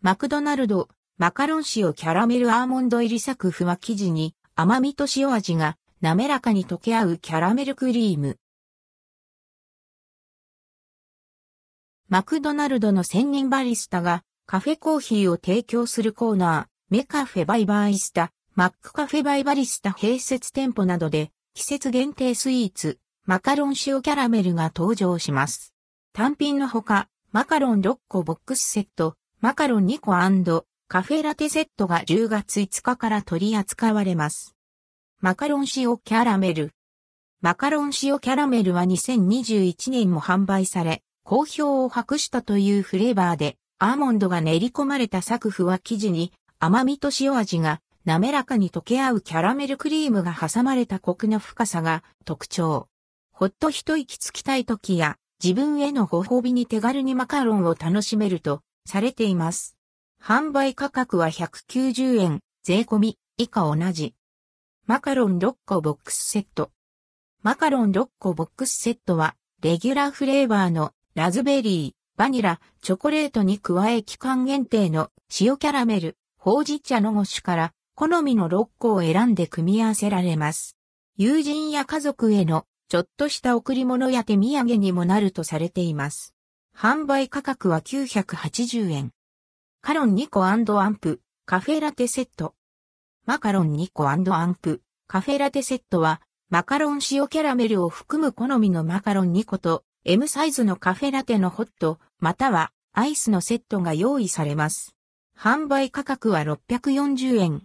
マクドナルド、マカロン塩キャラメルアーモンド入り作ふわ生地に甘みと塩味が滑らかに溶け合うキャラメルクリーム。マクドナルドの専任バリスタがカフェコーヒーを提供するコーナー、メカフェバイバイスタ、マックカフェバイバリスタ併設店舗などで季節限定スイーツ、マカロン塩キャラメルが登場します。単品のほか、マカロン6個ボックスセット、マカロン2個カフェラテセットが10月5日から取り扱われます。マカロン塩キャラメル。マカロン塩キャラメルは2021年も販売され、好評を博したというフレーバーで、アーモンドが練り込まれたサクフは生地に甘みと塩味が滑らかに溶け合うキャラメルクリームが挟まれたコクの深さが特徴。ほっと一息つきたい時や自分へのご褒美に手軽にマカロンを楽しめるとされています。販売価格は190円、税込み、以下同じ。マカロン6個ボックスセット。マカロン6個ボックスセットは、レギュラーフレーバーのラズベリー、バニラ、チョコレートに加え期間限定の塩キャラメル、ほうじ茶の5種から好みの6個を選んで組み合わせられます。友人や家族へのちょっとした贈り物や手土産にもなるとされています。販売価格は980円。カロン2個アンプ、カフェラテセット。マカロン2個アンプ、カフェラテセットは、マカロン塩キャラメルを含む好みのマカロン2個と、M サイズのカフェラテのホット、またはアイスのセットが用意されます。販売価格は640円、